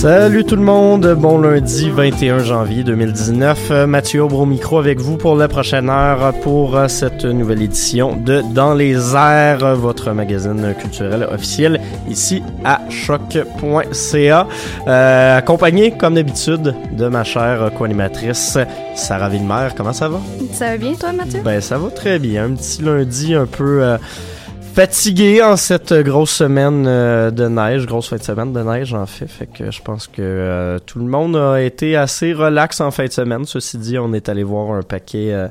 Salut tout le monde, bon lundi 21 janvier 2019. Euh, Mathieu Aubro au micro avec vous pour la prochaine heure pour euh, cette nouvelle édition de Dans les airs, votre magazine culturel officiel ici à choc.ca. Euh, accompagné comme d'habitude de ma chère co-animatrice Sarah Villemer. Comment ça va? Ça va bien, toi, Mathieu? Ben ça va très bien. Un petit lundi un peu euh, fatigué en cette grosse semaine euh, de neige, grosse fin de semaine de neige en fait. Fait que je pense que euh, tout le monde a été assez relax en fin de semaine. Ceci dit, on est allé voir un paquet euh,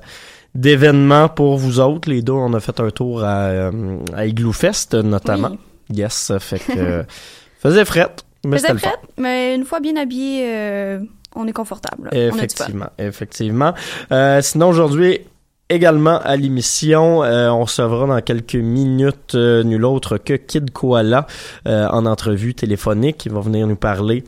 d'événements pour vous autres. Les deux, on a fait un tour à, euh, à Igloo Fest notamment. Yes, fait que faisait fret, mais Faisait prête, mais une fois bien habillé, on est confortable. là. On a du fun. Effectivement, effectivement. Sinon, aujourd'hui, également à l'émission, euh, on recevra dans quelques minutes euh, nul autre que Kid Koala euh, en entrevue téléphonique. Il va venir nous parler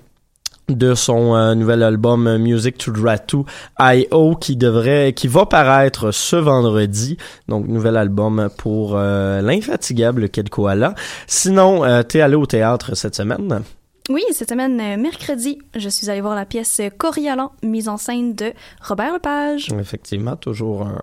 de son euh, nouvel album euh, Music to Ratu I.O. qui devrait qui va paraître ce vendredi donc nouvel album pour euh, l'infatigable Kid Koala sinon euh, t'es allé au théâtre cette semaine? Oui, cette semaine, euh, mercredi, je suis allée voir la pièce Coriolan, mise en scène de Robert Lepage. Effectivement, toujours un,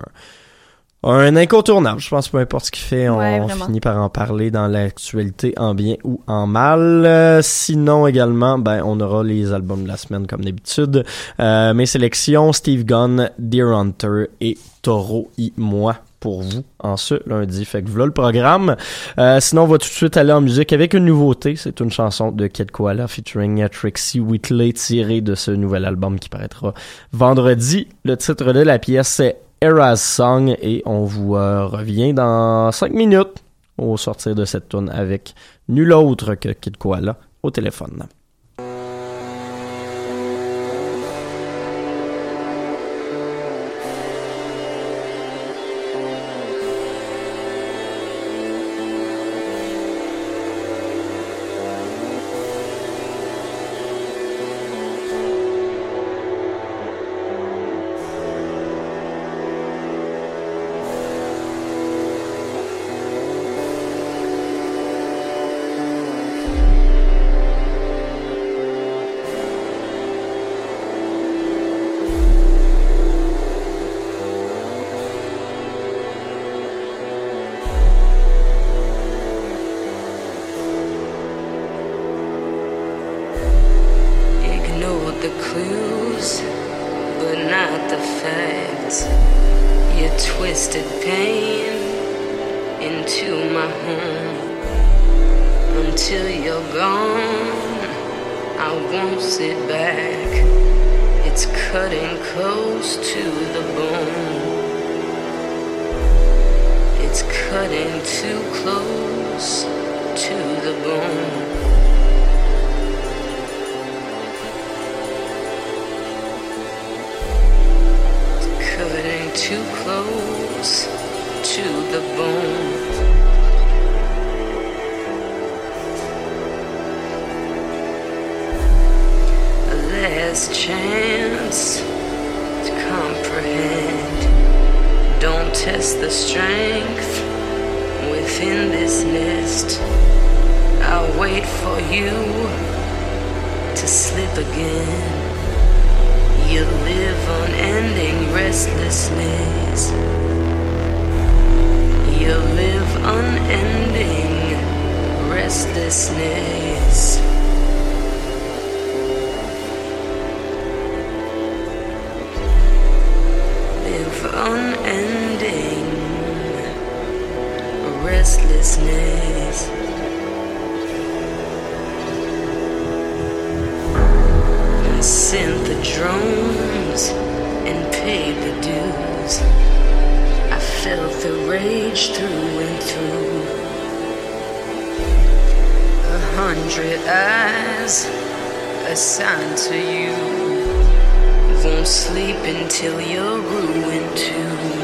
un incontournable. Je pense peu importe ce qu'il fait, on Ouais, finit par en parler dans l'actualité en bien ou en mal. Euh, sinon également, ben on aura les albums de la semaine comme d'habitude. Euh, mes sélections, Steve Gunn, Deer Hunter et Taureau y moi pour vous en ce lundi. Fait que voilà le programme. Euh, sinon, on va tout de suite aller en musique avec une nouveauté. C'est une chanson de Kid Koala featuring Trixie Whitley tirée de ce nouvel album qui paraîtra vendredi. Le titre de la pièce c'est Era's Song et on vous euh, revient dans 5 minutes au sortir de cette tune avec nul autre que Kid Koala au téléphone. Nest. I'll wait for you to slip again. You live unending restlessness. You live unending restlessness. Live unending restlessness. I sent the drones and paid the dues. I felt the rage through and through. A hundred eyes assigned to you won't sleep until you're ruined too.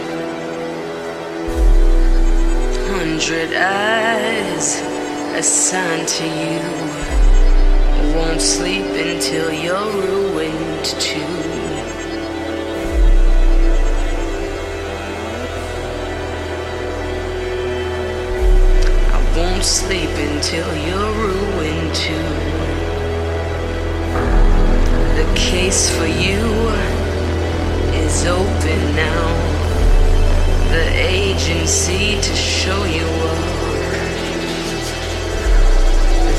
Hundred eyes assigned to you won't sleep until you're ruined too. I won't sleep until you're ruined too. The case for you is open now. The agency to show you up.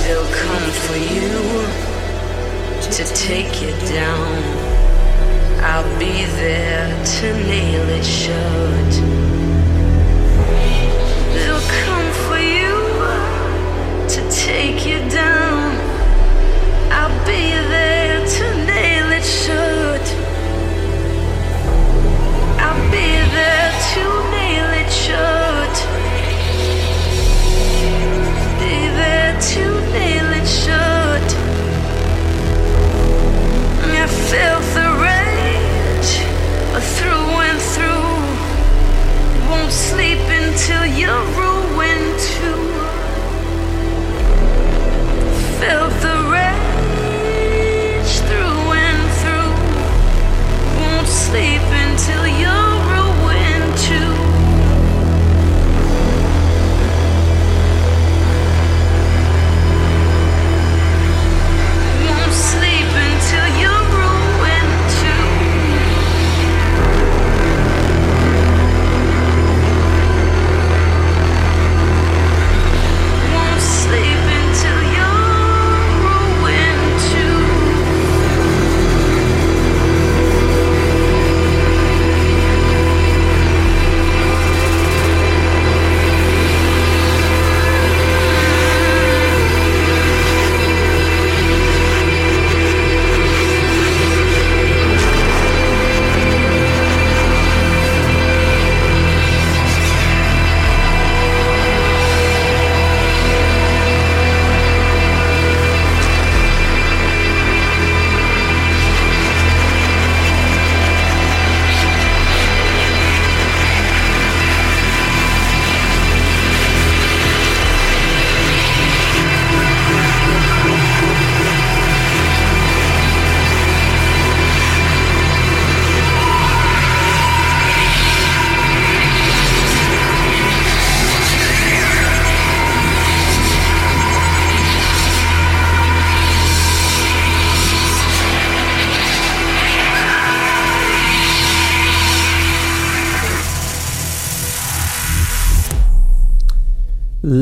They'll come for you to take you down. I'll be there to nail it shut. They'll come for you to take you down.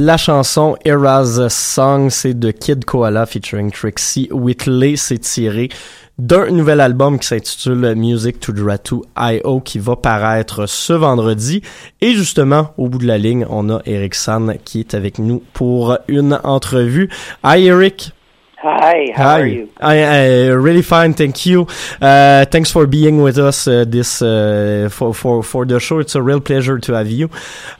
La chanson Era's Song, c'est de Kid Koala featuring Trixie Whitley. C'est tiré d'un nouvel album qui s'intitule Music to Dratu I.O. qui va paraître ce vendredi. Et justement, au bout de la ligne, on a Eric San qui est avec nous pour une entrevue. Hi Eric. Hi, how Hi. are you? I, I really fine, thank you. Uh, thanks for being with us uh, this uh, for for for the show. It's a real pleasure to have you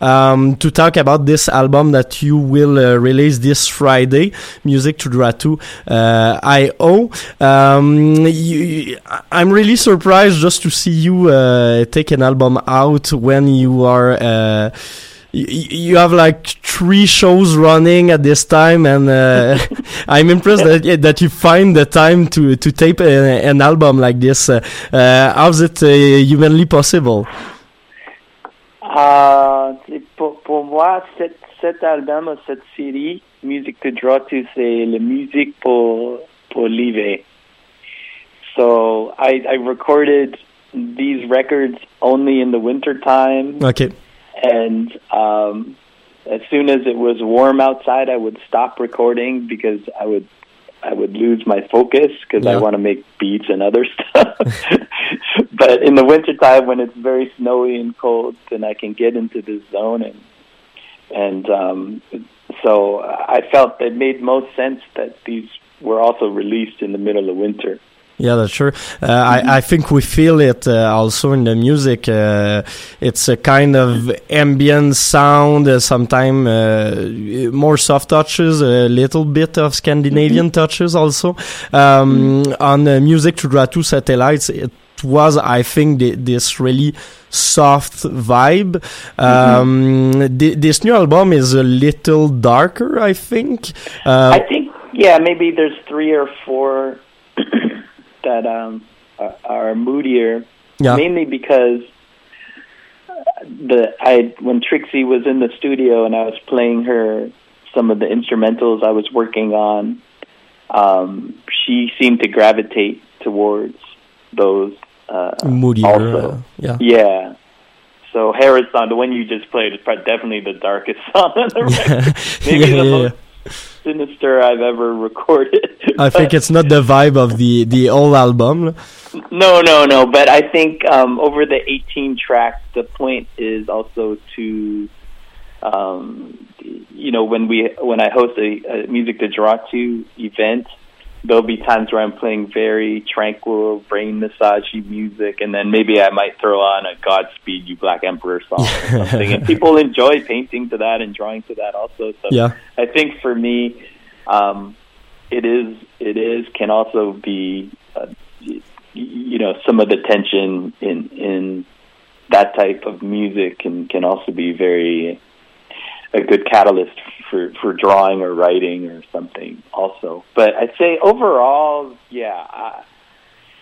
um, to talk about this album that you will uh, release this Friday, Music to Dratu uh, I.O. Um, you, I'm really surprised just to see you uh, take an album out when you are. Uh, you, have like three shows running at this time, and uh, I'm impressed that that you find the time to to tape a, an album like this. Uh, uh, how's it uh, humanly possible? Euh, c'est pour, pour moi, cet, cet album, cette série, Music to Draw To, c'est la musique pour, pour. So I, I recorded these records only in the winter time. Okay. And um, as soon as it was warm outside, I would stop recording because I would I would lose my focus because I want to make beats and other stuff. but in the wintertime, when it's very snowy and cold, then I can get into the zone and and um, so I felt it made most sense that these were also released in the middle of winter. Yeah, that's sure. Uh, I, I think we feel it uh, also in the music. Uh, it's a kind of ambient sound, uh, sometimes uh, more soft touches, a little bit of Scandinavian touches also. Um, On uh, Music to Draw 2 Satellites, it was, I think, the, this really soft vibe. Um, thi- this new album is a little darker, I think. Uh, I think, yeah, maybe there's three or four that um, are, are moodier, Yeah. mainly because the I when Trixie was in the studio and I was playing her some of the instrumentals I was working on, um, she seemed to gravitate towards those uh, moodier. also. uh, yeah. Yeah. So Harris song, the one you just played, is probably definitely the darkest song on the record. Maybe Yeah, the yeah, most sinister I've ever recorded. I think it's not the vibe of the the whole album. No, no, no. But I think um, over the 18 tracks, the point is also to, um, you know, when we when I host a, a music to draw to event, there'll be times where I'm playing very tranquil, brain massagey music, and then maybe I might throw on a Godspeed You Black Emperor song or something, and people enjoy painting to that and drawing to that also. So Yeah. I think for me, um, it is it is can also be uh, you know some of the tension in in that type of music can can also be very a good catalyst for for drawing or writing or something also but i'd say overall yeah I,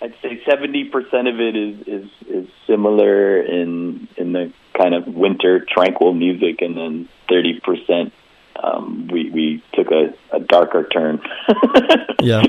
i'd say 70% of it is is is similar in in the kind of winter tranquil music and then 30% um we we took a, a darker turn Yeah.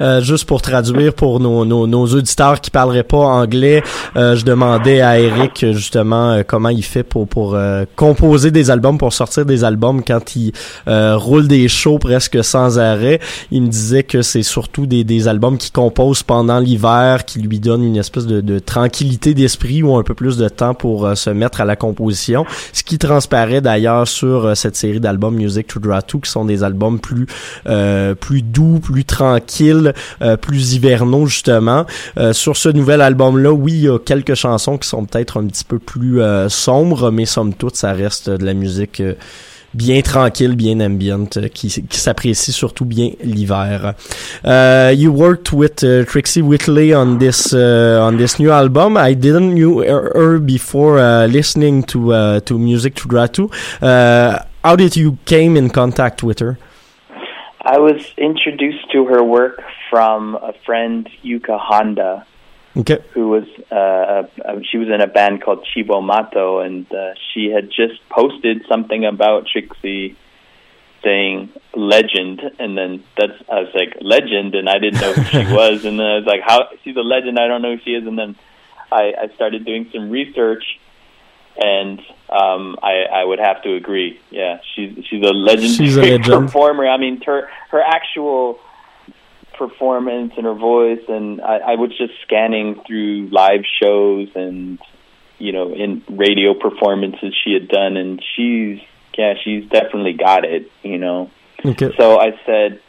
Euh, juste pour traduire pour nos, nos, nos auditeurs qui parleraient pas anglais, euh, je demandais à Eric justement euh, comment il fait pour pour euh, composer des albums, pour sortir des albums quand il euh, roule des shows presque sans arrêt. Il me disait que c'est surtout des, des albums qui composent pendant l'hiver, qui lui donnent une espèce de, de tranquillité d'esprit ou un peu plus de temps pour se mettre à la composition. Ce qui transparaît d'ailleurs sur cette série d'albums Music to Draw To, qui sont des albums plus plus doux, plus tranquilles, euh, plus hivernaux justement. Euh, sur ce nouvel album-là, oui, il y a quelques chansons qui sont peut-être un petit peu plus euh, sombres, mais somme toute, ça reste de la musique bien tranquille, bien ambient, qui, s'apprécie surtout bien l'hiver. You worked with uh, Trixie Whitley on this uh, on this new album. I didn't knew her her before uh, listening to uh, to music to Gratu. Uh, how did you came in contact with her? I was introduced to her work from a friend, Yuka Honda, Okay. who was uh, she was in a band called Chibo Mato, and uh, she had just posted something about Trixie saying legend, and then that's I was like legend, and I didn't know who she was, and then I was like, how she's a legend, I don't know who she is, and then I, I started doing some research, and um, I, I would have to agree, yeah, she's she's a legendary She's a legend. performer. I mean, her her actual performance and her voice and I, I was just scanning through live shows and you know in radio performances she had done and she's yeah she's definitely got it you know Okay. so I said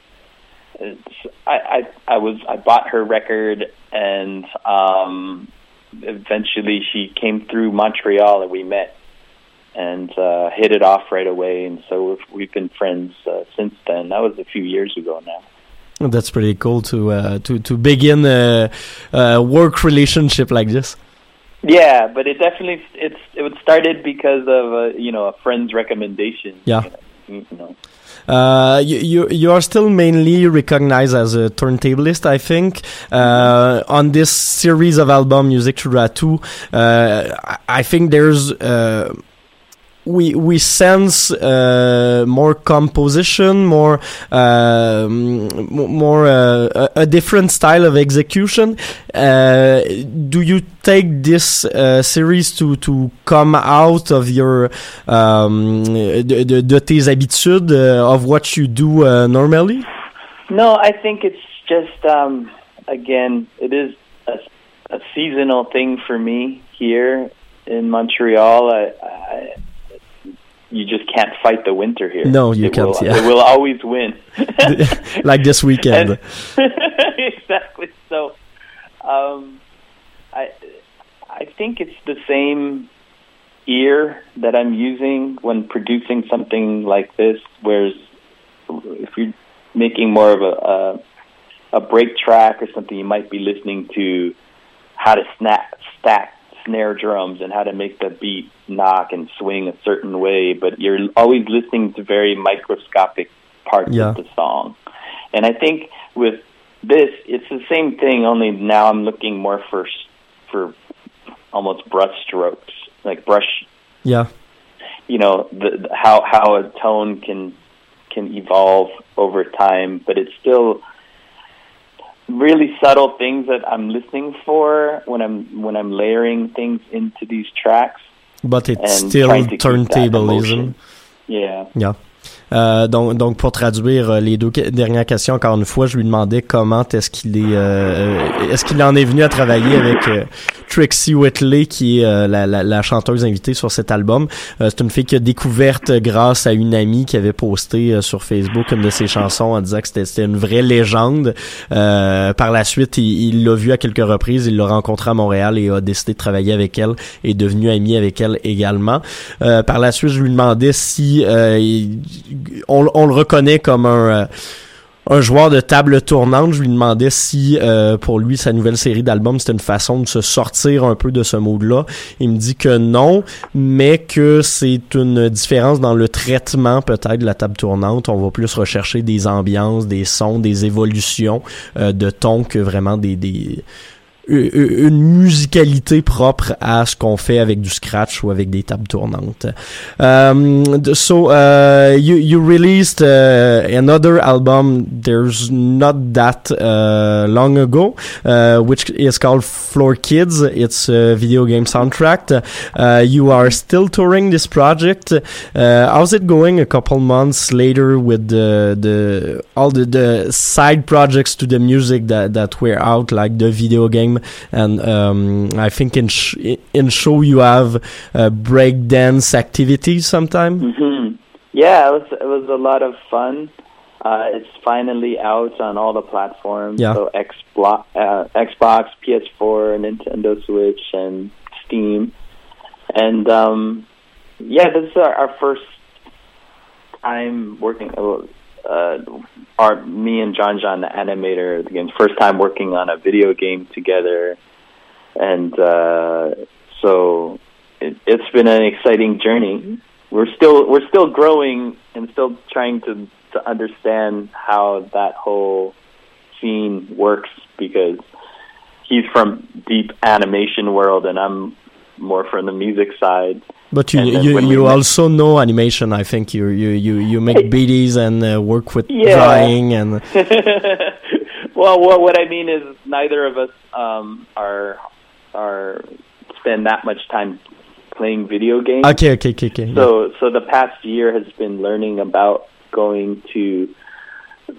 it's, I, I I was I bought her record and um, eventually she came through Montreal and we met and uh, hit it off right away and so we've, we've been friends uh, since then. That was a few years ago now. That's pretty cool to uh, to to begin a, a work relationship like this. Yeah, but it definitely it's it started because of a you know a friend's recommendation. Yeah. You know. Uh, you, you you are still mainly recognized as a turntablist, I think. Uh, on this series of album, Music to Ratu, uh, I- I think there's uh, we we sense uh, more composition, more m- more uh, a, different style of execution. Uh, do you take this uh, series to to come out of your um, de, de, de tes habitudes uh, of what you do uh, normally? No, I think it's just um, again, it is a, a seasonal thing for me here in Montreal. I, I, you just can't fight the winter here. No, you it can't, Will, yeah. It will always win. like this weekend. And- exactly. So, um, I I think it's the same ear that I'm using when producing something like this. Whereas if you're making more of a a, a break track or something, you might be listening to how to snap stack snare drums and how to make the beat knock and swing a certain way. But you're always listening to very microscopic parts Yeah. of the song. And I think with this, it's the same thing. Only now I'm looking more for for almost brush strokes, like brush. Yeah. You know, the, the how how a tone can can evolve over time, but it's still really subtle things that I'm listening for when I'm when I'm layering things into these tracks. But it's And still trying to keep that turntablism. emotion. Yeah. Yeah. Euh, donc, donc pour traduire euh, les deux dernières questions, encore une fois, je lui demandais comment est-ce qu'il est, euh, est-ce qu'il en est venu à travailler avec euh, Trixie Whitley, qui est la, chanteuse invitée sur cet album. C'est une fille qu'il a découverte grâce à une amie qui avait posté sur Facebook une de ses chansons en disant que c'était, une vraie légende. Par la suite, il, l'a vue à quelques reprises, il l'a rencontrée à Montréal et a décidé de travailler avec elle et est devenu ami avec elle également. Par la suite, je lui demandais si on, le reconnaît comme un euh, un joueur de table tournante, je lui demandais si euh, pour lui sa nouvelle série d'albums c'était une façon de se sortir un peu de ce mood-là. Il me dit que non, mais que c'est une différence dans le traitement peut-être de la table tournante. On va plus rechercher des ambiances, des sons, des évolutions euh, de ton que vraiment des, des une musicalité propre à ce qu'on fait avec du scratch ou avec des tables tournantes. Um, so uh, you you released uh, another album. There's not that uh, long ago, uh, which is called Floor Kids. It's a video game soundtrack. Uh, you are still touring this project. Uh, how's it going? A couple months later, with the the all the, the side projects to the music that that were out, like the video game, and um, I think in sh- in show you have uh, break dance activities sometime. hmm Yeah, it was it was a lot of fun. Uh, it's finally out on all the platforms. Yeah. So Xbox, uh, Xbox, PS4, Nintendo Switch, and Steam. And um, yeah, this is our, our first time working. Uh, our me and John John, the animator, again, first time working on a video game together, and uh, so it, it's been an exciting journey. We're still we're still growing and still trying to to understand how that whole scene works because he's from deep animation world and I'm more from the music side. But you you, you also know animation. I think you you you, you make BDs and uh, work with Yeah. drawing and well, what what I mean is neither of us um, are are spend that much time playing video games. okay okay okay okay. yeah. So so the past year has been learning about going to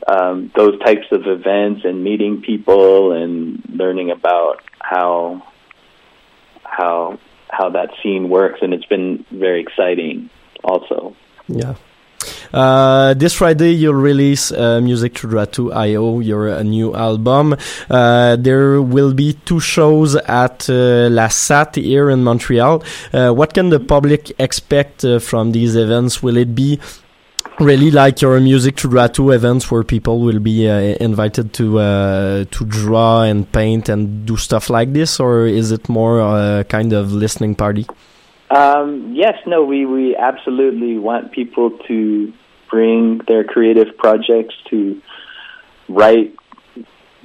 um, those types of events and meeting people and learning about how how how that scene works and it's been very exciting also. Yeah. Uh, this Friday you'll release uh, Music to Draw 2 IO, your uh, new album. Uh, there will be two shows at uh, La Sat here in Montreal. Uh, what can the public expect from these events? Will it be really like your music to draw to events where people will be uh, invited to uh, to draw and paint and do stuff like this or is it more a kind of listening party Um, yes, no, we, we absolutely want people to bring their creative projects to write,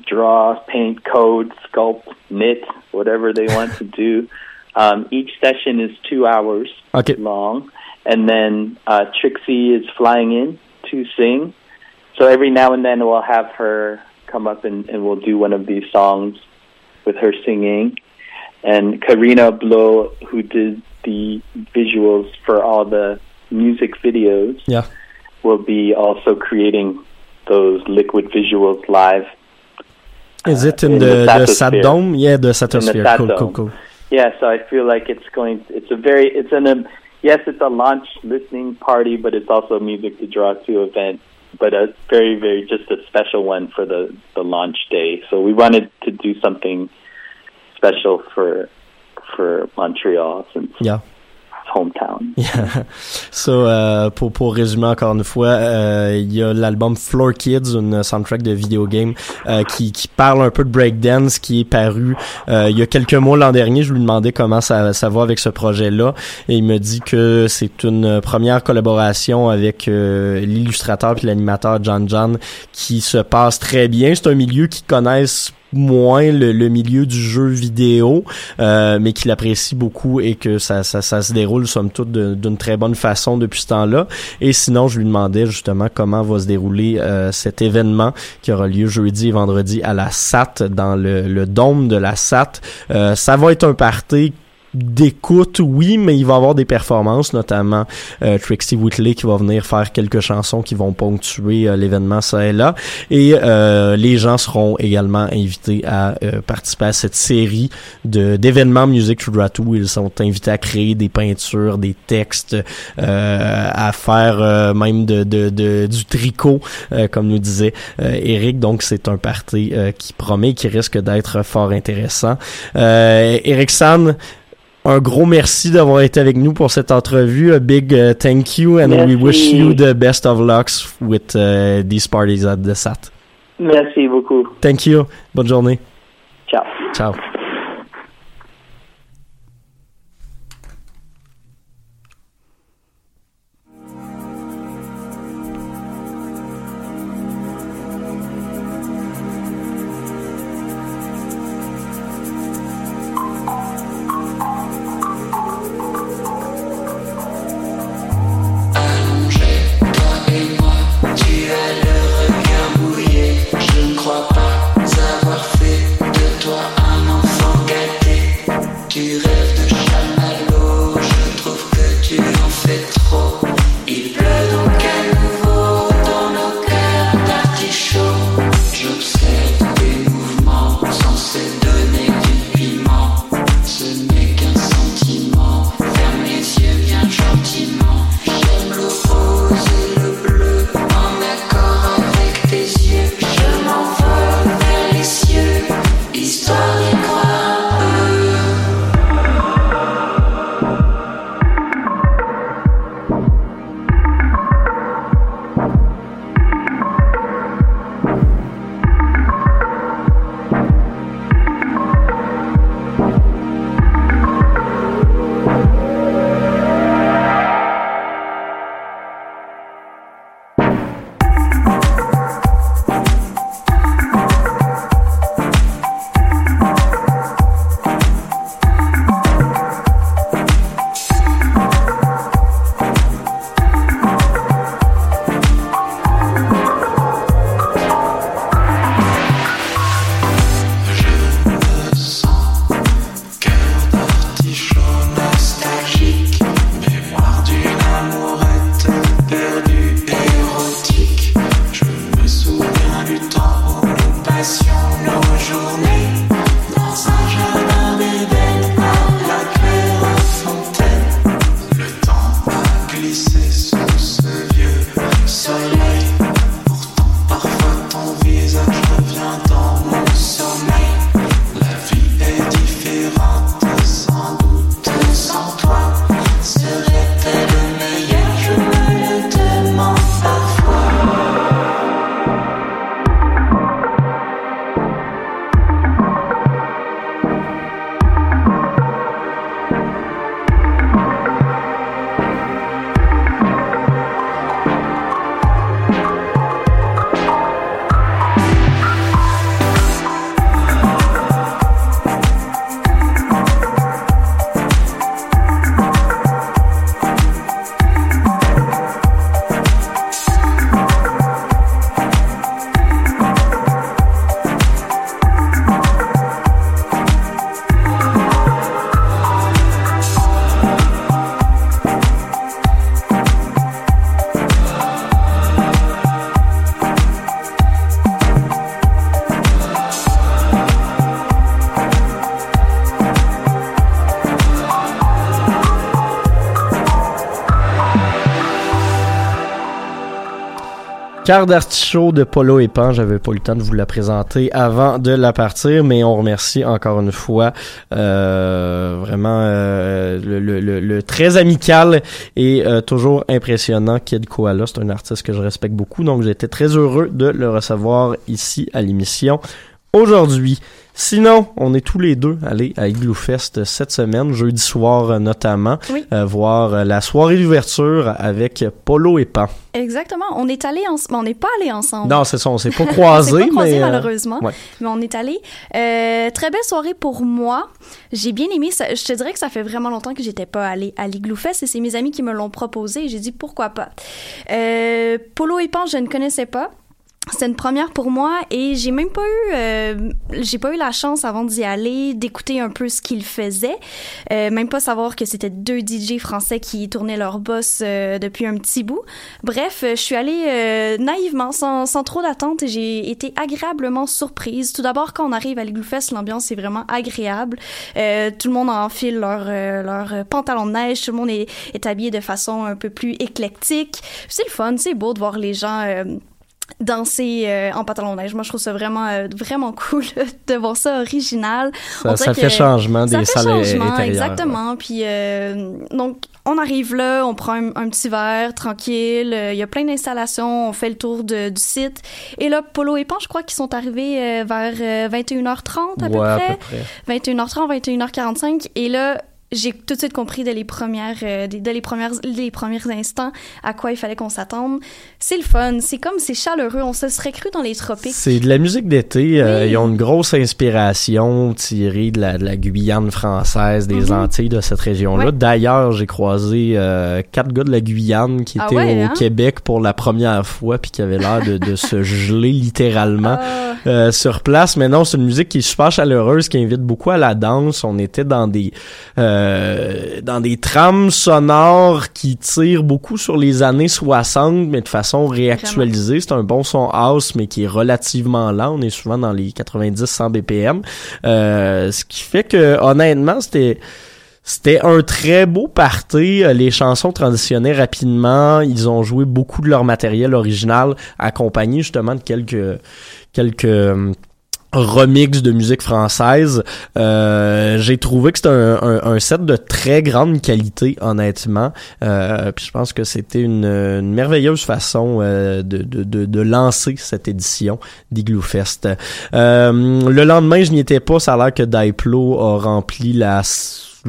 draw, paint, code, sculpt, knit, whatever they want to do. Um, each session is two hours Okay. long, and then uh, Trixie is flying in to sing. So every now and then we'll have her come up and, and we'll do one of these songs with her singing. And Karina Blow, who did the visuals for all the music videos, yeah will be also creating those liquid visuals live. is it in, in the, the the Sat Dome yeah the Satosphere Sat cool, cool cool Yeah, so I feel like it's going. It's a very. It's an. Um, yes, it's a launch listening party, but it's also a music to draw to event. But a very, very just a special one for the the launch day. So we wanted to do something special for for Montreal since yeah hometown. Yeah. So, euh, pour, pour résumer encore une fois, euh, il y a l'album Floor Kids, une soundtrack de vidéo game euh, qui, qui parle un peu de breakdance, qui est paru euh, il y a quelques mois l'an dernier. Je lui demandais comment ça, ça va avec ce projet-là et il me dit que c'est une première collaboration avec euh, l'illustrateur puis l'animateur John John qui se passe très bien. C'est un milieu qu'ils connaissent moins le, milieu du jeu vidéo, euh, mais qu'il apprécie beaucoup et que ça, ça, se déroule somme toute d'une très bonne façon depuis ce temps-là. Et sinon, je lui demandais justement comment va se dérouler euh, cet événement qui aura lieu jeudi et vendredi à la SAT, dans le, le dôme de la SAT. Euh, ça va être un party d'écoute, oui, mais il va avoir des performances, notamment euh, Trixie Whitley qui va venir faire quelques chansons qui vont ponctuer euh, l'événement ça et là. Et euh, les gens seront également invités à euh, participer à cette série de d'événements Music to Draw 2. Ils sont invités à créer des peintures, des textes, euh, à faire même de, de, de- du tricot, comme nous disait Eric. Donc c'est un party qui promet, qui risque d'être fort intéressant. Eric San, un gros merci d'avoir été avec nous pour cette entrevue. A big uh, thank you and we Merci. wish you the best of lucks with uh, these parties at the SAT. Merci beaucoup. Thank you. Bonne journée. Ciao. Ciao. Carte d'artichaut de Polo et Pan, j'avais pas eu le temps de vous la présenter avant de la partir, mais on remercie encore une fois euh, vraiment euh, le très amical et euh, toujours impressionnant Kid Koala. C'est un artiste que je respecte beaucoup, donc j'étais très heureux de le recevoir ici à l'émission aujourd'hui. Sinon, on est tous les deux allés à Igloo Fest cette semaine, jeudi soir euh, notamment, Oui. euh, voir euh, la soirée d'ouverture avec Polo et Pan. Exactement. On est allés ensemble. On n'est pas allés ensemble. Non, c'est ça, on s'est pas On croisés, s'est pas croisés, mais... malheureusement. ouais. Mais on est allés. Euh, très belle soirée pour moi. J'ai bien aimé. Ça, je te dirais que ça fait vraiment longtemps que j'étais pas allée à l'Igloo Fest et c'est mes amis qui me l'ont proposé et j'ai dit pourquoi pas. Euh, Polo et Pan, je ne connaissais pas. C'était une première pour moi et j'ai même pas eu euh, j'ai pas eu la chance avant d'y aller d'écouter un peu ce qu'ils faisaient. Euh, même pas savoir que c'était deux DJ français qui tournaient leur boss euh, depuis un petit bout. Bref euh, je suis allée euh, naïvement sans, sans trop d'attente et j'ai été agréablement surprise. Tout d'abord quand on arrive à l'Igloo Fest l'ambiance est vraiment agréable. Euh, tout le monde enfile leur leur pantalon de neige tout le monde est, est habillé de façon un peu plus éclectique. C'est le fun c'est beau de voir les gens danser euh, en pantalon de neige. Moi, je trouve ça vraiment, euh, vraiment cool de voir ça original. Ça- ça fait changement ça des fait salles changement, intérieures, Exactement. Puis, euh, donc, on arrive là, on prend un, un petit verre tranquille. euh, Il y a plein d'installations. On fait le tour de- du site. Et là, Polo et Pan, je crois qu'ils sont arrivés euh, vers euh, 21h30 à peu Ouais, à près. peu près. 21h30, 21h45. Et là, j'ai tout de suite compris dès les premières, euh, dès, les premières, les premiers instants à quoi il fallait qu'on s'attende. C'est le fun, c'est comme c'est chaleureux, on se serait cru dans les tropiques. C'est de la musique d'été. euh, Oui. ils ont une grosse inspiration tirée de la, de la Guyane française, des Mhm. Antilles de cette région-là. Ouais. D'ailleurs, j'ai croisé euh, quatre gars de la Guyane qui Ah étaient ouais, au hein? Québec pour la première fois puis qui avaient l'air de, de se geler littéralement Ah. sur place. Mais non, c'est une musique qui est super chaleureuse, qui invite beaucoup à la danse. On était dans des euh, dans des trames sonores qui tirent beaucoup sur les années 60, mais de façon réactualisée. C'est un bon son house, mais qui est relativement lent. On est souvent dans les 90-100 BPM. Euh, ce qui fait que, honnêtement, c'était... C'était un très beau party. Euh, Les chansons transitionnaient rapidement. Ils ont joué beaucoup de leur matériel original, accompagné justement de quelques quelques euh, remix de musique française. Euh, J'ai trouvé que c'était un, un- un set de très grande qualité, honnêtement. Euh, puis je pense que c'était une, une merveilleuse façon euh, de, de, de, lancer cette édition d'Igloo Fest. Euh, le lendemain, je n'y étais pas. Ça a l'air que Diplo a rempli la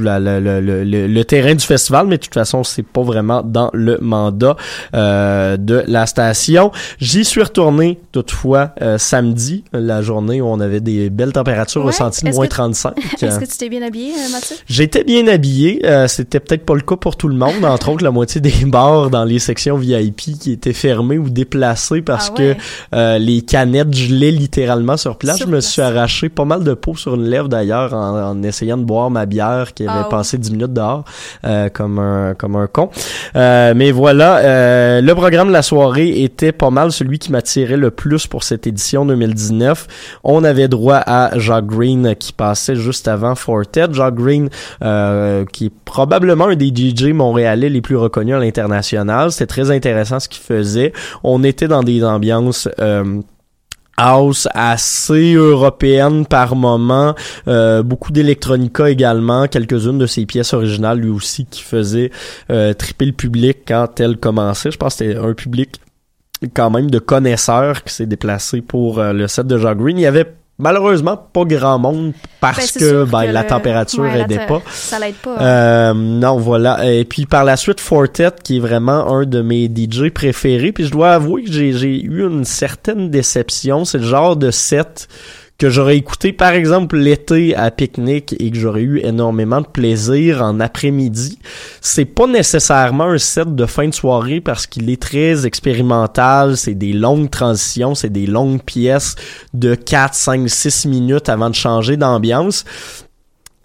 la- la- la- le, terrain du festival, mais de toute façon, c'est pas vraiment dans le mandat euh, de la station. J'y suis retourné toutefois euh, samedi, la journée où on avait des belles températures Ouais. ressenties de moins que- 35. Est-ce que tu t'es bien habillé, euh, Mathieu? J'étais bien habillé, euh, c'était peut-être pas le cas pour tout le monde, entre autres la moitié des bars dans les sections VIP qui étaient fermées ou déplacées parce Ah ouais. que les canettes gelaient littéralement sur place. Sur Je me place. suis arraché pas mal de peau sur une lèvre d'ailleurs en, en essayant de boire ma bière qui avait Ah passé 10 minutes dehors euh, comme un comme un con. Euh, mais voilà, euh, le programme de la soirée était pas mal celui qui m'attirait le plus pour cette édition 2019. On avait droit à Jacques Green qui passait juste avant Fortet. Jacques Green, euh, qui est probablement un des DJ montréalais les plus reconnus à l'international. C'était très intéressant ce qu'il faisait. On était dans des ambiances... house assez européenne par moment, euh, beaucoup d'électronica également, quelques-unes de ses pièces originales lui aussi qui faisaient euh, triper le public quand elle commençait. Je pense que c'était un public quand même de connaisseurs qui s'est déplacé pour euh, le set de Jacques Green. Il y avait malheureusement pas grand monde parce Ben, que, ben, que la le- température ouais, la aidait te- pas. Ça l'aide pas. Euh, non, voilà. Et puis par la suite, Fortet, qui est vraiment un de mes DJ préférés. Puis je dois avouer que j'ai eu une certaine déception. C'est le genre de set que j'aurais écouté par exemple l'été à pique-nique et que j'aurais eu énormément de plaisir en après-midi. C'est pas nécessairement un set de fin de soirée parce qu'il est très expérimental, c'est des longues transitions, c'est des longues pièces de 4, 5, 6 minutes avant de changer d'ambiance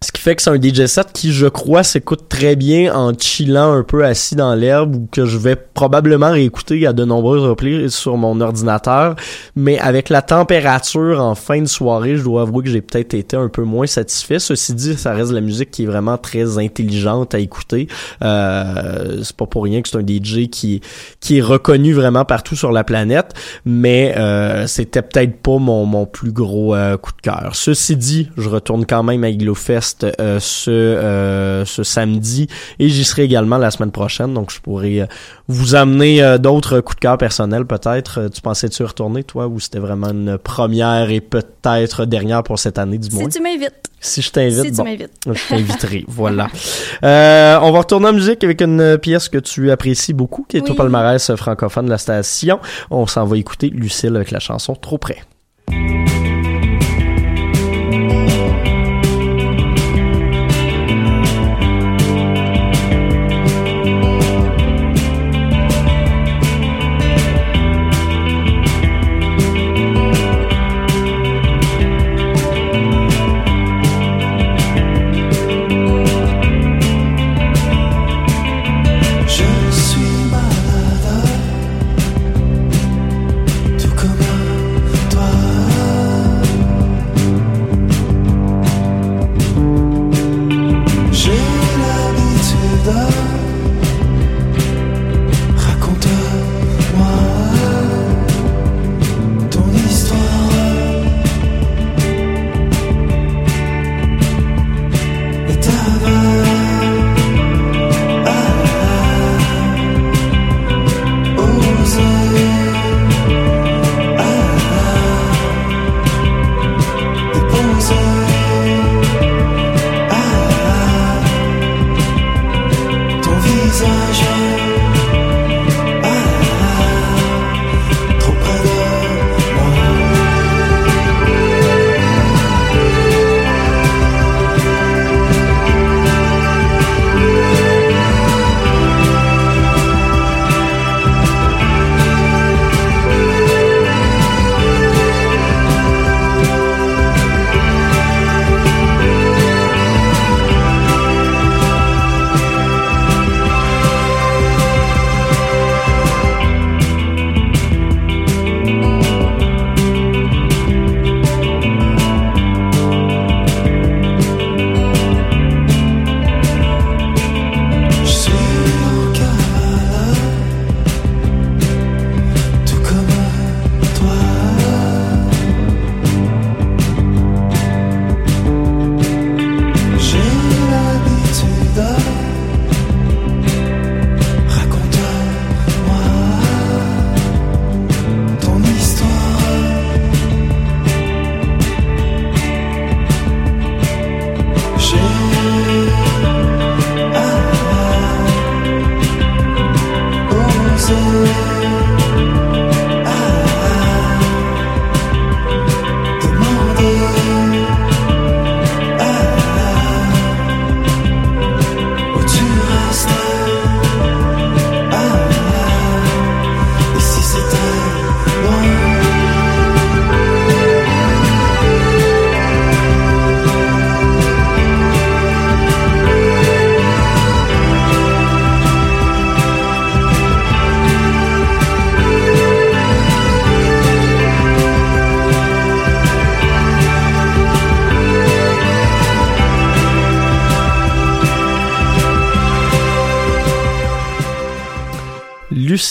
Ce qui fait que c'est un DJ set qui, je crois, s'écoute très bien en chillant un peu assis dans l'herbe ou que je vais probablement réécouter à de nombreuses reprises sur mon ordinateur. Mais avec la température en fin de soirée, je dois avouer que j'ai peut-être été un peu moins satisfait. Ceci dit, ça reste de la musique qui est vraiment très intelligente à écouter. Euh, c'est pas pour rien que c'est un DJ qui, qui est reconnu vraiment partout sur la planète. Mais euh, c'était peut-être pas mon, mon plus gros euh, coup de cœur. Ceci dit, je retourne quand même à Igloo Fest euh, ce, euh, ce samedi et j'y serai également la semaine prochaine. Donc je pourrais euh, vous amener d'autres coups de cœur personnels peut-être. Tu pensais-tu retourner toi ou c'était vraiment une première et peut-être dernière pour cette année du moins? Si tu m'invites. Si je t'invite, Si bon, je t'inviterai. voilà. Euh, on va retourner en musique avec une pièce que tu apprécies beaucoup, qui est au Oui. palmarès francophone de la station. On s'en va écouter Lucille avec la chanson Trop près.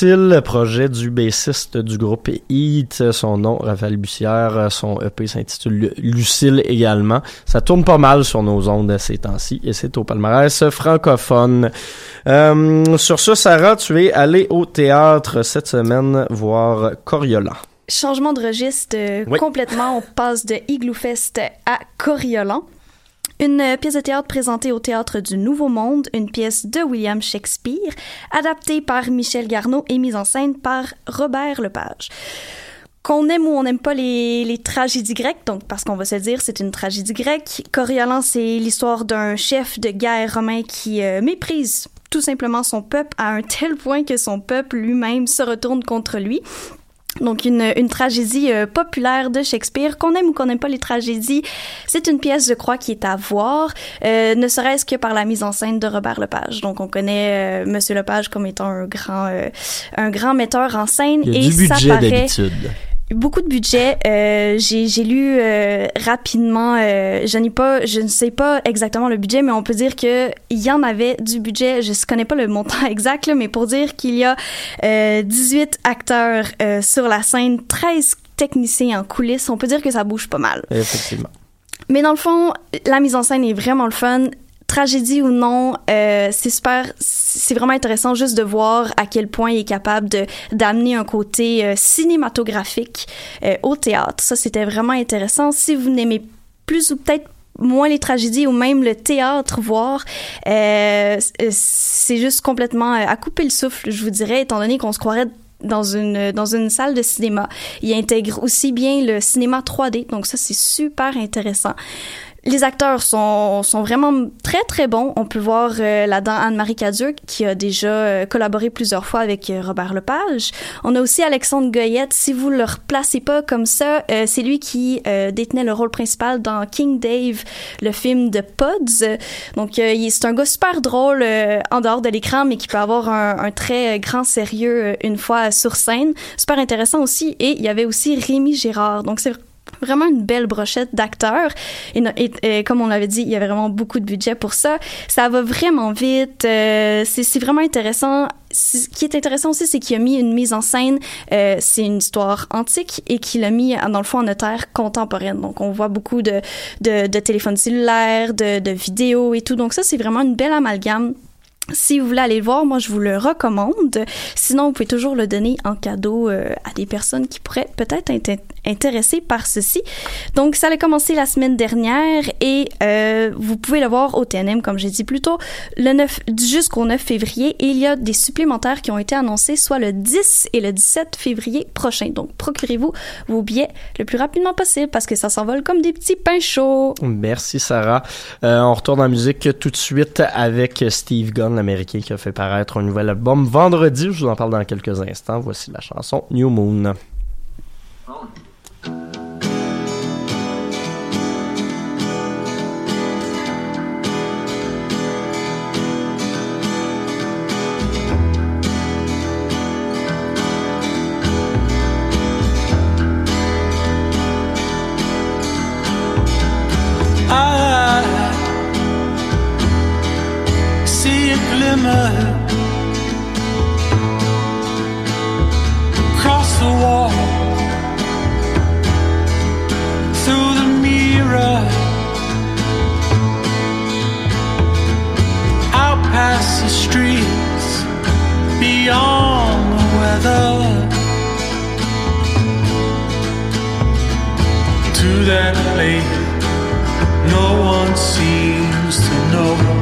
Lucille, projet du bassiste du groupe Heat, son nom, Raphaël Bussière, son EP s'intitule Lucille également. Ça tourne pas mal sur nos ondes ces temps-ci et c'est au palmarès francophone. Euh, sur ce, Sarah, tu es allée au théâtre cette semaine voir Coriolan. Changement de registre euh, Oui. complètement. On passe de Igloo Fest à Coriolan. Une euh, pièce de théâtre présentée au Théâtre du Nouveau Monde, une pièce de William Shakespeare, adaptée par Michel Garneau et mise en scène par Robert Lepage. Qu'on aime ou on n'aime pas les, tragédies grecques, donc parce qu'on va se dire, c'est une tragédie grecque. Coriolan, c'est l'histoire d'un chef de guerre romain qui euh, méprise tout simplement son peuple à un tel point que son peuple lui-même se retourne contre lui. Donc une, une tragédie euh, populaire de Shakespeare, qu'on aime ou qu'on n'aime pas les tragédies, c'est une pièce, je crois, qui est à voir, euh, ne serait-ce que par la mise en scène de Robert Lepage. Donc on connaît euh, Monsieur Lepage comme étant un grand, euh, un grand metteur en scène Il y a et du ça budget paraît d'habitude. Beaucoup de budget. Euh, j'ai lu euh, rapidement. euh, je n'ai pas, je ne sais pas exactement le budget, mais on peut dire que il y en avait du budget. Je ne connais pas le montant exact, là, mais pour dire qu'il y a euh, 18 acteurs sur la scène, 13 techniciens en coulisses, on peut dire que ça bouge pas mal. Effectivement. Mais dans le fond, la mise en scène est vraiment le fun. Tragédie ou non, euh, c'est super, c'est vraiment intéressant juste de voir à quel point il est capable de d'amener un côté euh, cinématographique euh, au théâtre. Ça, c'était vraiment intéressant. Si vous n'aimez plus ou peut-être moins les tragédies ou même le théâtre voir c'est juste complètement à couper le souffle je vous dirais étant donné qu'on se croirait dans une dans une salle de cinéma il intègre aussi bien le cinéma 3D donc ça c'est super intéressant les acteurs sont, sont vraiment très très bons. On peut voir euh, là-dedans Anne-Marie Cadieux qui a déjà euh, collaboré plusieurs fois avec euh, Robert Lepage. On a aussi Alexandre Goyette. Si vous le replacez pas comme ça, euh, c'est lui qui détenait le rôle principal dans King Dave, le film de Pods. Donc c'est un gars super drôle en dehors de l'écran, mais qui peut avoir un, un très grand sérieux une fois sur scène. Super intéressant aussi. Et il y avait aussi Rémi Gérard. Donc c'est vraiment une belle brochette d'acteurs. Et, et comme on l'avait dit, il y avait vraiment beaucoup de budget pour ça. Ça va vraiment vite. euh, c'est vraiment intéressant. Ce qui est intéressant aussi, c'est qu'il a mis une mise en scène. euh, c'est une histoire antique et qu'il a mis, dans le fond, en notaire contemporaine. Donc, on voit beaucoup de, de, téléphones cellulaires, de, vidéos et tout. Donc, ça, c'est vraiment une belle amalgame. Si vous voulez aller le voir, moi je vous le recommande. Sinon, vous pouvez toujours le donner en cadeau euh, à des personnes qui pourraient peut-être être intéressées par ceci. Donc, ça a commencé la semaine dernière et euh, vous pouvez le voir au TNM, comme j'ai dit plus tôt, le 9 jusqu'au 9 février. Et il y a des supplémentaires qui ont été annoncés soit le 10 et le 17 février prochain. Donc, procurez-vous vos billets le plus rapidement possible parce que ça s'envole comme des petits pains chauds. Merci Sarah. Euh, on retourne en musique tout de suite avec Steve Gunn, l'américain qui a fait paraître un nouvel album vendredi. Je vous en parle dans quelques instants. Voici la chanson New Moon. Glimmer across the wall. Through the mirror. Out past the streets. Beyond the weather. To that place no one seems to know.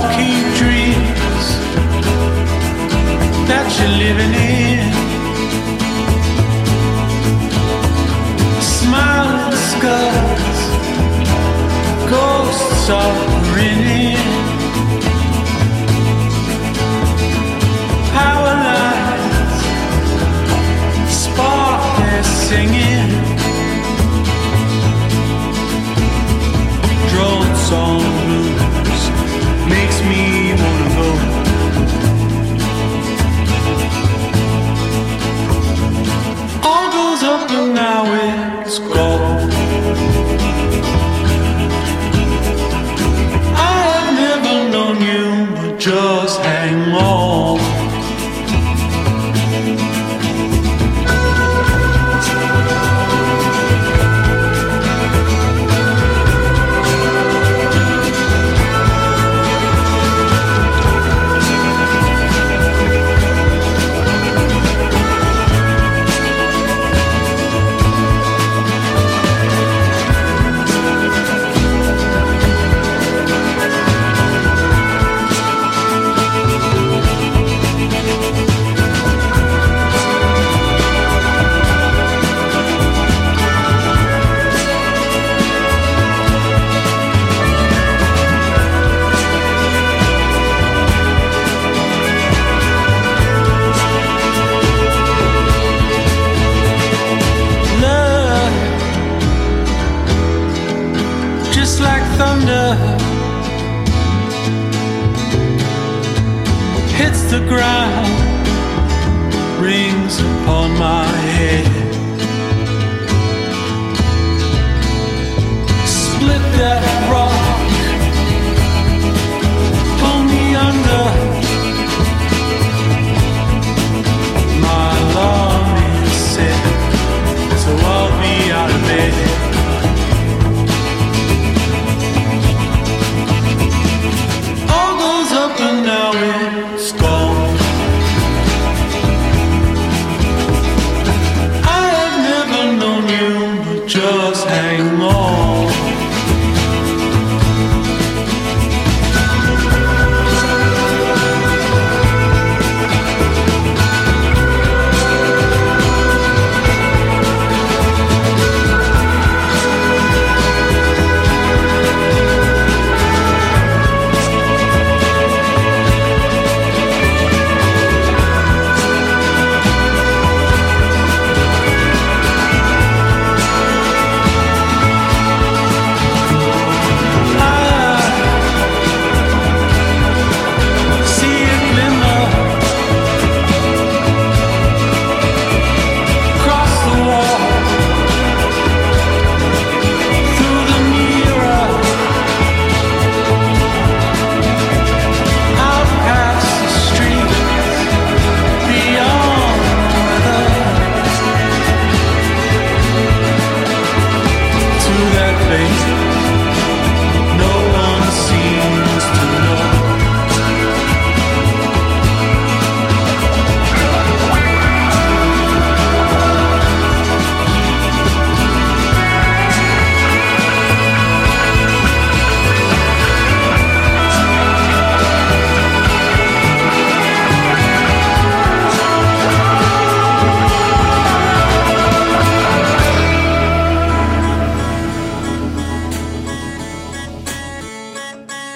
walking dreams that you're living in. Ghosts of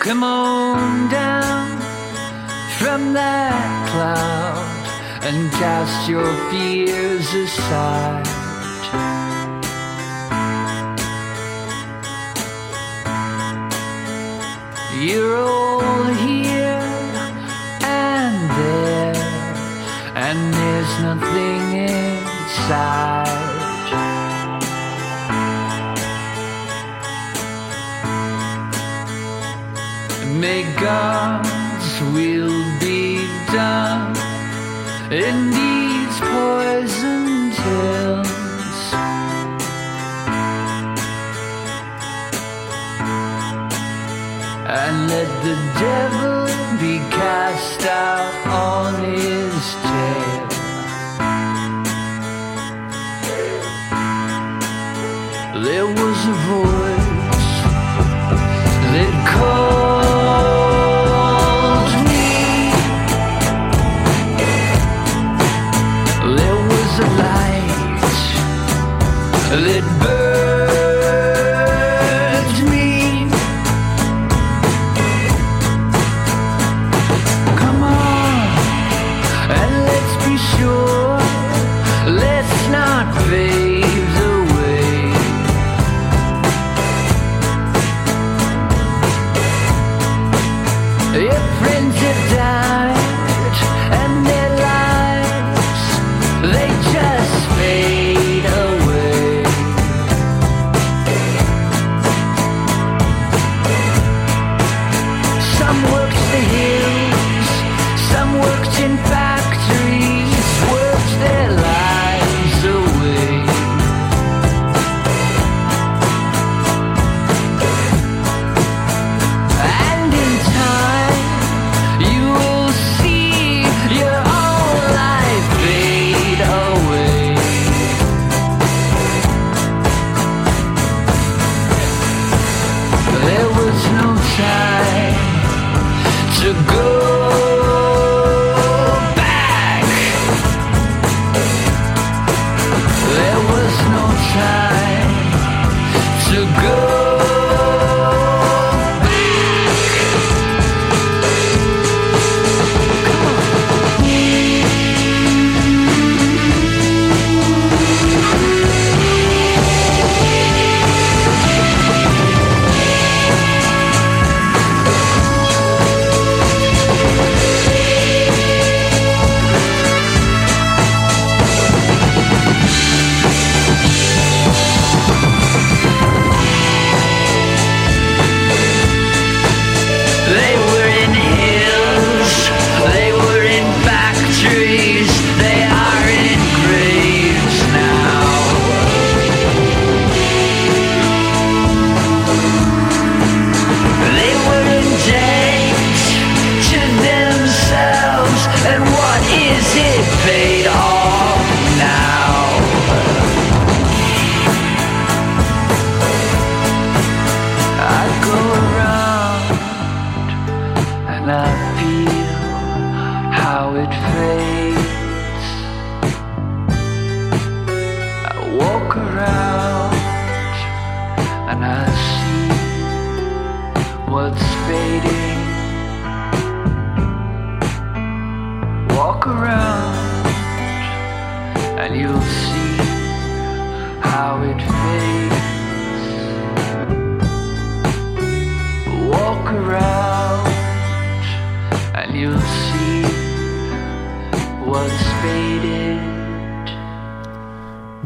Come on down from that cloud and cast your fears aside. You're all here and there, and there's nothing inside. May God's will be done in these poison hills. And let the devil be cast out on his tail. There was a voice that called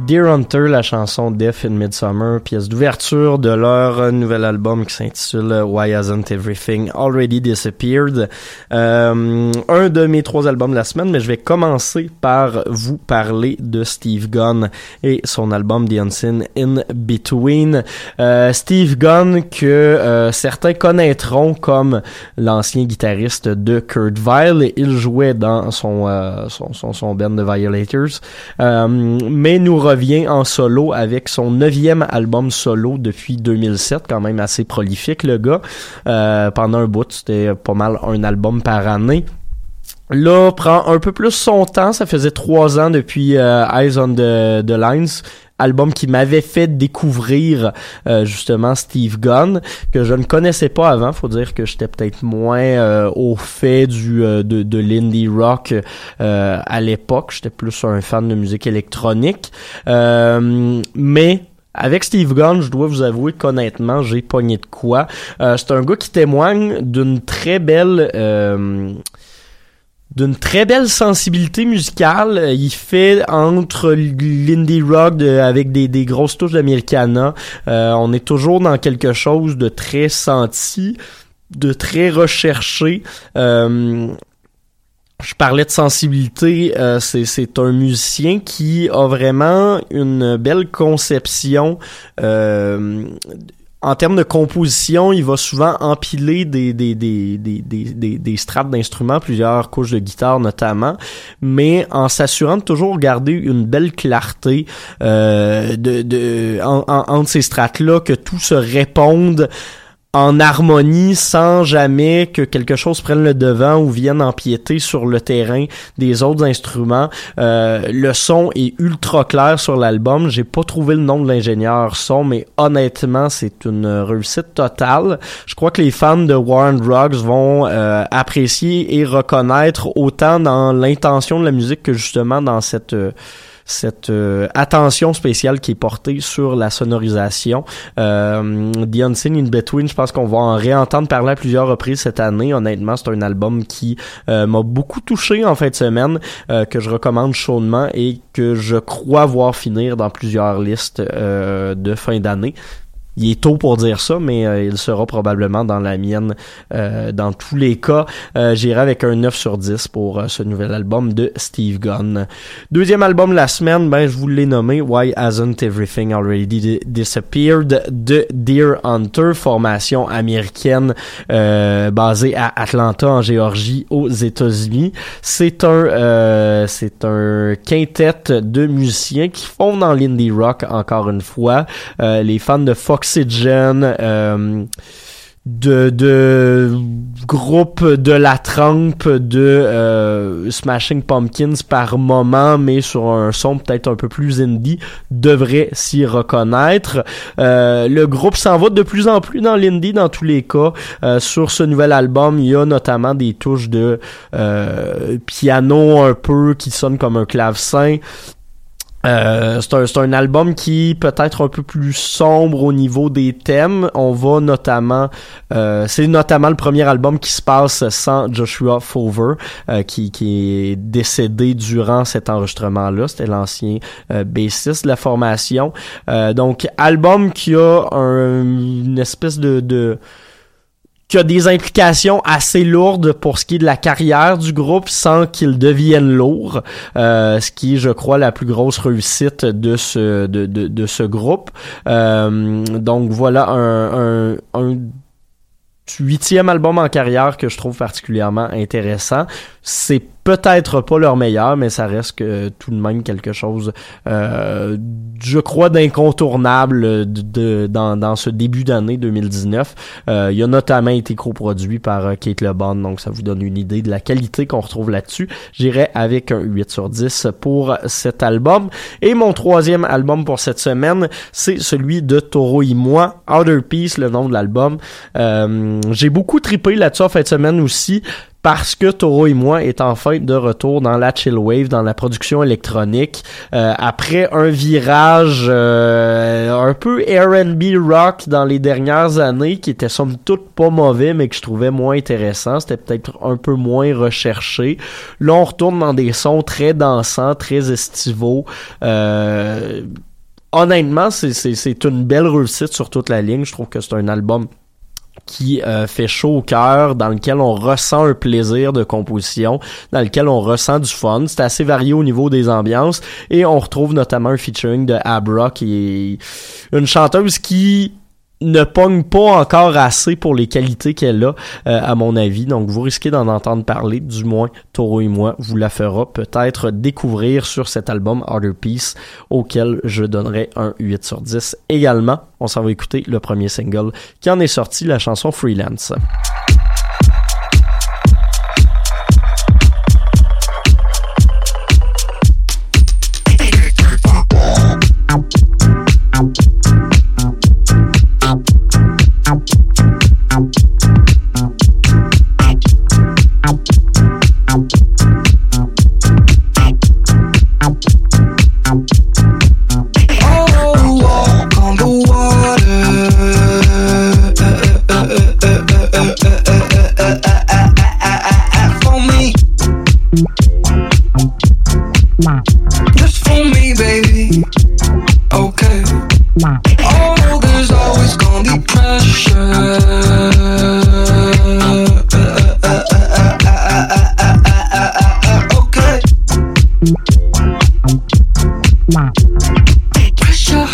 Deer Hunter, la chanson Death in Midsummer, pièce d'ouverture de leur nouvel album qui s'intitule Why Hasn't Everything Already Disappeared. Euh, un de mes trois albums de la semaine, mais je vais commencer par vous parler de Steve Gunn et son album The Unseen in Between. Euh, Steve Gunn que euh, certains connaîtront comme l'ancien guitariste de Kurt Vile. Il jouait dans son, son, son, son band de Violators, mais nous revient en solo avec son neuvième album solo depuis 2007, quand même assez prolifique le gars. Euh, pendant un bout, c'était pas mal un album par année. Là, prend un peu plus son temps. Ça faisait trois ans depuis euh, Eyes on the, the Lines album qui m'avait fait découvrir euh, justement Steve Gunn que je ne connaissais pas avant. Faut dire que j'étais peut-être moins euh, au fait du euh, de, de l'indie rock euh, à l'époque. J'étais plus un fan de musique électronique. Euh, mais avec Steve Gunn, je dois vous avouer qu'honnêtement, j'ai pogné de quoi. Euh, c'est un gars qui témoigne d'une très belle d'une très belle sensibilité musicale. Euh, Il fait entre l'indie rock avec des, des grosses touches d'Americana. Euh, on est toujours dans quelque chose de très senti, de très recherché. Euh, je parlais de sensibilité, euh, c'est, c'est un musicien qui a vraiment une belle conception euh, en termes de composition, il va souvent empiler des, des, des, des, des, des, strates d'instruments, plusieurs couches de guitare notamment, mais en s'assurant de toujours garder une belle clarté euh, de, de, en- en- entre ces strates-là, que tout se réponde en harmonie sans jamais que quelque chose prenne le devant ou vienne empiéter sur le terrain des autres instruments. Euh, le son est ultra clair sur l'album. J'ai pas trouvé le nom de l'ingénieur son, mais honnêtement, c'est une réussite totale. Je crois que les fans de Warren Ruggs vont euh, apprécier et reconnaître autant dans l'intention de la musique que justement dans cette euh, cette euh, attention spéciale qui est portée sur la sonorisation. Euh, The Unseen in Between, je pense qu'on va en réentendre parler à plusieurs reprises cette année. Honnêtement, c'est un album qui euh, m'a beaucoup touché en fin de semaine, euh, que je recommande chaudement et que je crois voir finir dans plusieurs listes euh, de fin d'année. Il est tôt pour dire ça, mais euh, il sera probablement dans la mienne euh, dans tous les cas. Euh, J'irai avec un 9 sur 10 pour euh, ce nouvel album de Steve Gunn. Deuxième album la semaine, ben je vous l'ai nommé Why Hasn't Everything Already Di- Disappeared de Deer Hunter, formation américaine basée à Atlanta en Géorgie aux États-Unis. C'est un c'est un quintet de musiciens qui font dans l'indie rock encore une fois. Les fans de Foxygen euh, de, de groupes de la trempe de euh, Smashing Pumpkins par moment, mais sur un son peut-être un peu plus indie, devrait s'y reconnaître. Euh, le groupe s'en va de plus en plus dans l'indie dans tous les cas. Euh, sur ce nouvel album, il y a notamment des touches de euh, piano un peu qui sonnent comme un clavecin. Euh, c'est un, un album qui peut être un peu plus sombre au niveau des thèmes. On va notamment, euh, c'est notamment le premier album qui se passe sans Joshua Fover, euh, qui, qui est décédé durant cet enregistrement-là. C'était l'ancien euh, bassiste de la formation. Euh, donc, album qui a un- une espèce de, de qui a des implications assez lourdes pour ce qui est de la carrière du groupe sans qu'il devienne lourd, euh, ce qui est, je crois, la plus grosse réussite de ce de, de, de ce groupe. Euh, donc voilà un, un, un huitième album en carrière que je trouve particulièrement intéressant. C'est peut-être pas leur meilleur, mais ça reste tout de même quelque chose, euh, je crois, d'incontournable de, de- dans, dans ce début d'année 2019. Euh, il a notamment été coproduit par euh, Kate LeBon, donc ça vous donne une idée de la qualité qu'on retrouve là-dessus. J'irai avec un 8 sur 10 pour cet album. Et mon troisième album pour cette semaine, c'est celui de Toro et moi, Outer Peace, le nom de l'album. Euh, J'ai beaucoup tripé là-dessus en de semaine aussi parce que Toro et moi est enfin de retour dans la chill wave, dans la production électronique, euh, après un virage euh, un peu R&B rock dans les dernières années, qui était somme toute pas mauvais, mais que je trouvais moins intéressant. C'était peut-être un peu moins recherché. Là, on retourne dans des sons très dansants, très estivaux. Euh, honnêtement, c'est- une belle réussite sur toute la ligne. Je trouve que c'est un album qui euh, fait chaud au cœur, dans lequel on ressent un plaisir de composition, dans lequel on ressent du fun. C'est assez varié au niveau des ambiances et on retrouve notamment un featuring de Abra qui est une chanteuse qui ne pogne pas encore assez pour les qualités qu'elle a, euh, à mon avis. Donc, vous risquez d'en entendre parler, du moins, Toro et moi vous la fera peut-être découvrir sur cet album Harder Peace, auquel je donnerai un 8 sur 10 également. On s'en va écouter le premier single qui en est sorti, la chanson Freelance. Oh, there's always gonna be pressure. Okay. Pressure.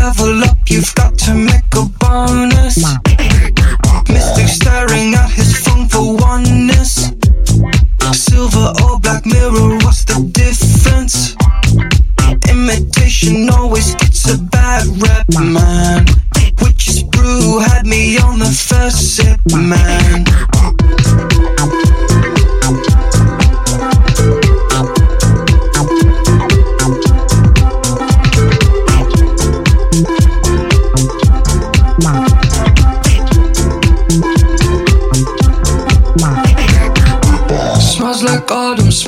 Level up, you've got to make a bonus. Mystic staring at his phone for oneness. Silver or black mirror, what's the difference? Imitation always gets a bad rep, man. Witch's brew had me on the first sip, man.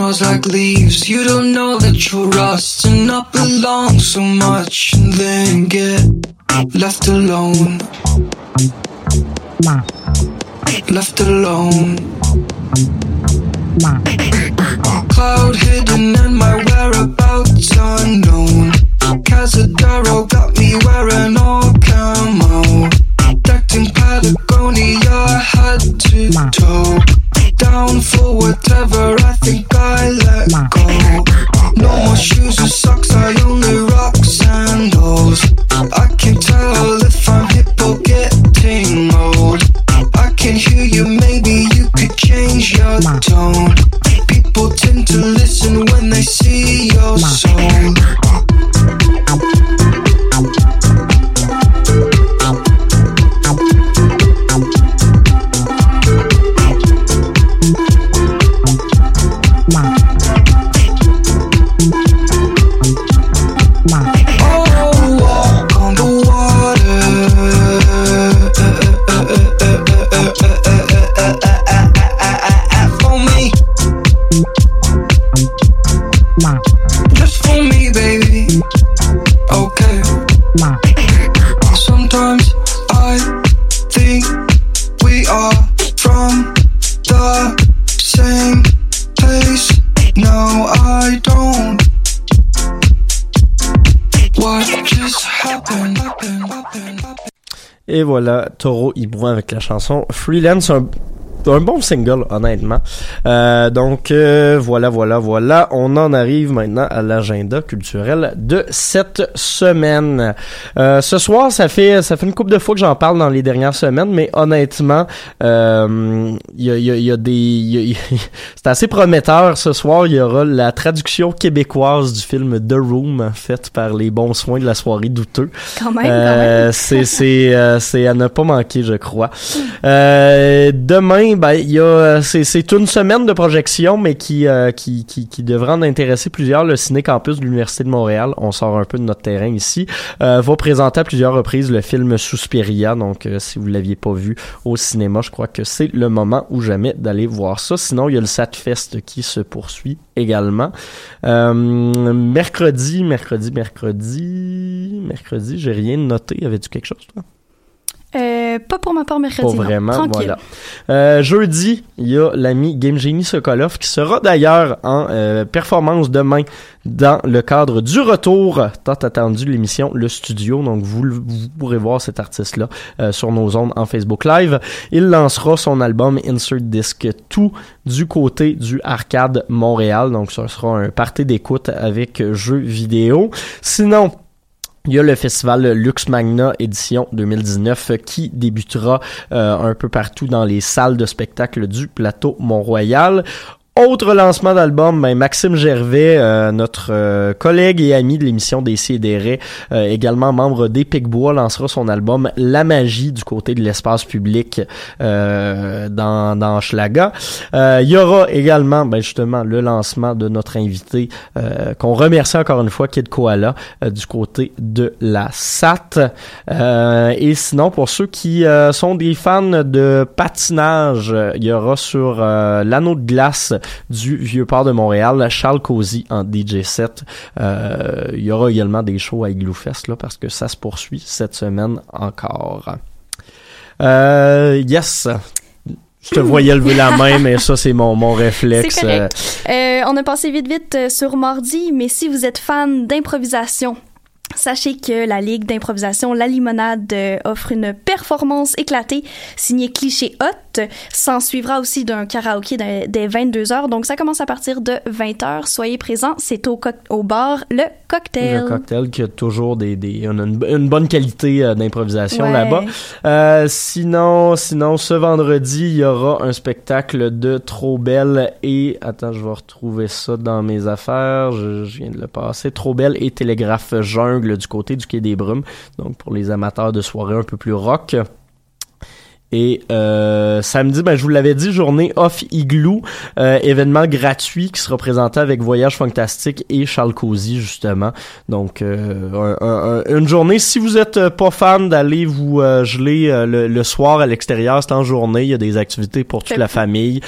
Smells like leaves. You don't know that you're rust and not belong so much, and then get left alone. Left alone. Cloud hidden and my whereabouts unknown. Casadero got me wearing all camo. Decked in Patagonia, head to toe. Down for whatever, I think I let go. No more shoes or socks, I only rock sandals. I can tell if I'm hip or getting old. I can hear you, maybe you could change your tone. People tend to listen when they see your soul. Voilà, Taureau Hibou avec la chanson Freelance, un, un bon single, honnêtement. Euh, donc, euh, voilà, voilà, voilà. On en arrive maintenant à l'agenda culturel de cette semaine. Euh, ce soir, ça fait ça fait une couple de fois que j'en parle dans les dernières semaines, mais honnêtement, euh, il y, a, y a- y a des... il y a- C'est assez prometteur. Ce soir, il y aura la traduction québécoise du film The Room, faite par les bons soins de la soirée douteux. Quand même, Euh, c'est c'est euh, c'est à ne pas manquer, je crois. Euh, ben il y a c'est c'est une semaine de projection, mais qui euh, qui qui qui devrait en intéresser plusieurs. Le Ciné Campus de l'Université de Montréal, on sort un peu de notre terrain ici, euh, va présenter à plusieurs reprises le film Suspiria. Donc, euh, si vous l'aviez pas vu au cinéma, je crois que c'est le moment ou jamais d'aller voir ça. Sinon, il y a le Satfest qui se poursuit également. Euh, mercredi, mercredi, mercredi, mercredi, j'ai rien noté. Avais-tu quelque chose, toi? Euh, pas pour ma part mercredi. Pas vraiment, Tranquille. voilà. Euh, jeudi, il y a l'ami Game Genie Sokolov qui sera d'ailleurs en euh, performance demain dans le cadre du retour tant attendu de l'émission Le Studio. Donc vous, vous pourrez voir cet artiste-là euh, sur nos ondes en Facebook Live. Il lancera son album Insert Disc 2 du côté du Arcade Montréal. Donc ce sera un party d'écoute avec jeux vidéo. Sinon, il y a le festival Lux Magna édition 2019 qui débutera euh, un peu partout dans les salles de spectacle du plateau Mont-Royal. Autre lancement d'album, ben Maxime Gervais, euh, notre euh, collègue et ami de l'émission des CDR, euh, également membre des Picbois, lancera son album La Magie du côté de l'espace public euh, dans, dans Schlaga. Euh, il y aura également ben, justement le lancement de notre invité qu'on remercie encore une fois, Kid Koala, du côté de la SAT. Et sinon, pour ceux qui sont des fans de patinage, il y aura sur l'anneau de glace du Vieux-Port de Montréal, Charles Cozy en DJ set. Euh, il y aura également des shows à Igloo Fest, là, parce que ça se poursuit cette semaine encore. Euh, yes! Je te voyais lever la main, mais ça, c'est mon, mon réflexe. Correct. Euh, on a passé vite vite sur mardi, mais si vous êtes fan d'improvisation, Sachez que la Ligue d'improvisation La Limonade offre une performance éclatée signée Cliché Hot. S'en suivra aussi d'un karaoké dès 22h. Donc ça commence à partir de 20h. Soyez présents. C'est au, bar Le Cocktail. Le cocktail qui a toujours des, des une, une bonne qualité euh, d'improvisation Ouais. là-bas. Euh, sinon, sinon, ce vendredi, il y aura un spectacle de Trop Belle et attends, je vais retrouver ça dans mes affaires. Je, je viens de le passer. Trop Belle et Télégraphe Jungle du côté du quai des Brumes. Donc pour les amateurs de soirée un peu plus rock. Et euh, samedi, ben, je vous l'avais dit, journée off igloo, euh, événement gratuit qui sera présenté avec Voyage Fantastique et Charles Cozy justement. Donc euh, un- un- un- une journée. Si vous êtes euh, pas fan d'aller vous euh, geler euh, le, le soir à l'extérieur, c'est en journée. Il y a des activités pour toute la famille.